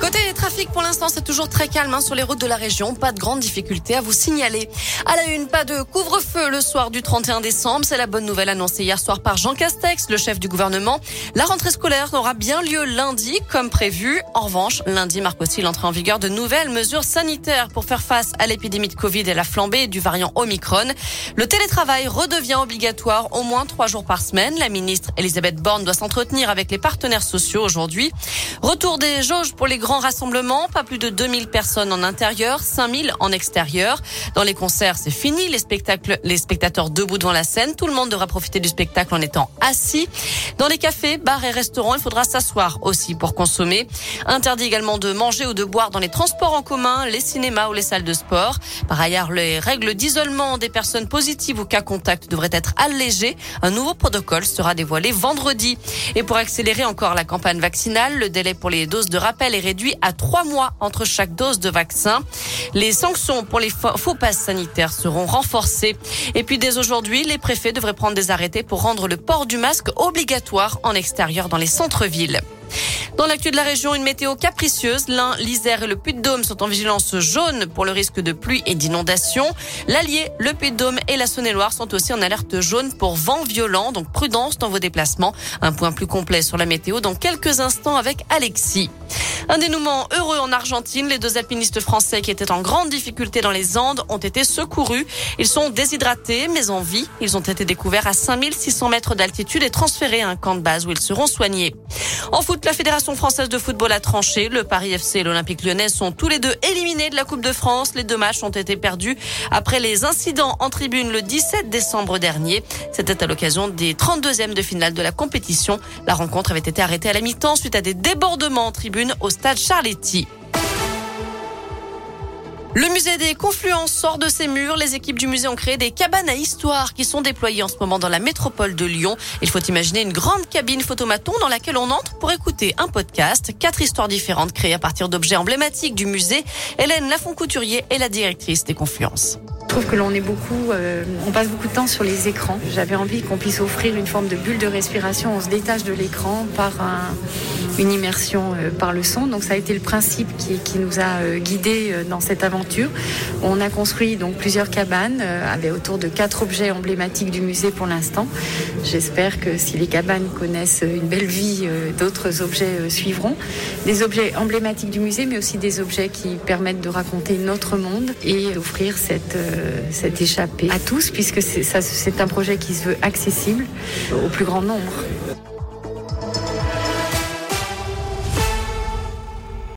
Côté trafic, pour l'instant, c'est toujours très calme hein, sur les routes de la région. Pas de grandes difficultés à vous signaler. À la une, pas de couvre-feu le soir du 31 décembre. C'est la bonne nouvelle annoncée hier soir par Jean Castex, le chef du gouvernement. La rentrée scolaire aura bien lieu lundi, comme prévu. En revanche, lundi marque aussi l'entrée en vigueur de nouvelles mesures sanitaires pour faire face à l'épidémie de Covid et la flambée du variant Omicron. Le télétravail redevient obligatoire au moins trois jours par semaine. La ministre Elisabeth Borne doit s'entretenir avec les partenaires sociaux aujourd'hui. Retour des jauges pour les grands rassemblements, pas plus de 2000 personnes en intérieur, 5000 en extérieur. Dans les concerts, c'est fini, les spectacles, les spectateurs debout devant la scène, tout le monde devra profiter du spectacle en étant assis. Dans les cafés, bars et restaurants, il faudra s'asseoir aussi pour consommer. Interdit également de manger ou de boire dans les transports en commun, les cinémas ou les salles de sport. Par ailleurs, les règles d'isolement des personnes positives ou cas contact devraient être allégées. Un nouveau protocole sera dévoilé vendredi. Et pour accélérer encore la campagne vaccinale, le délai pour les doses de rappel est réduit à trois mois entre chaque dose de vaccin. Les sanctions pour les faux passes sanitaires seront renforcées. Et puis dès aujourd'hui, les préfets devraient prendre des arrêtés pour rendre le port du masque obligatoire en extérieur dans les centres-villes. Dans l'actu de la région, une météo capricieuse. L'Ain, l'Isère et le Puy-de-Dôme sont en vigilance jaune pour le risque de pluie et d'inondation. L'Allier, le Puy-de-Dôme et la Saône-et-Loire sont aussi en alerte jaune pour vent violent, donc prudence dans vos déplacements. Un point plus complet sur la météo dans quelques instants avec Alexis. Un dénouement heureux en Argentine. Les deux alpinistes français qui étaient en grande difficulté dans les Andes ont été secourus. Ils sont déshydratés, mais en vie. Ils ont été découverts à 5600 mètres d'altitude et transférés à un camp de base où ils seront soignés. En foot, la Fédération française de football a tranché. Le Paris FC et l'Olympique lyonnais sont tous les deux éliminés de la Coupe de France. Les deux matchs ont été perdus après les incidents en tribune le 17 décembre dernier. C'était à l'occasion des 32e de finale de la compétition. La rencontre avait été arrêtée à la mi-temps suite à des débordements en tribune au stade Charletti. Le musée des Confluences sort de ses murs. Les équipes du musée ont créé des cabanes à histoire qui sont déployées en ce moment dans la métropole de Lyon. Il faut imaginer une grande cabine photomaton dans laquelle on entre pour écouter un podcast. Quatre histoires différentes créées à partir d'objets emblématiques du musée. Hélène Lafont-Couturier est la directrice des Confluences. Je trouve que l'on est beaucoup, euh, on passe beaucoup de temps sur les écrans. J'avais envie qu'on puisse offrir une forme de bulle de respiration. On se détache de l'écran par un, une immersion euh, par le son. Donc ça a été le principe qui, nous a euh, guidés dans cette aventure. On a construit donc plusieurs cabanes avec autour de quatre objets emblématiques du musée pour l'instant. J'espère que si les cabanes connaissent une belle vie, d'autres objets suivront. Des objets emblématiques du musée, mais aussi des objets qui permettent de raconter notre monde et d'offrir cette, cette échappée à tous, puisque c'est un projet qui se veut accessible au plus grand nombre.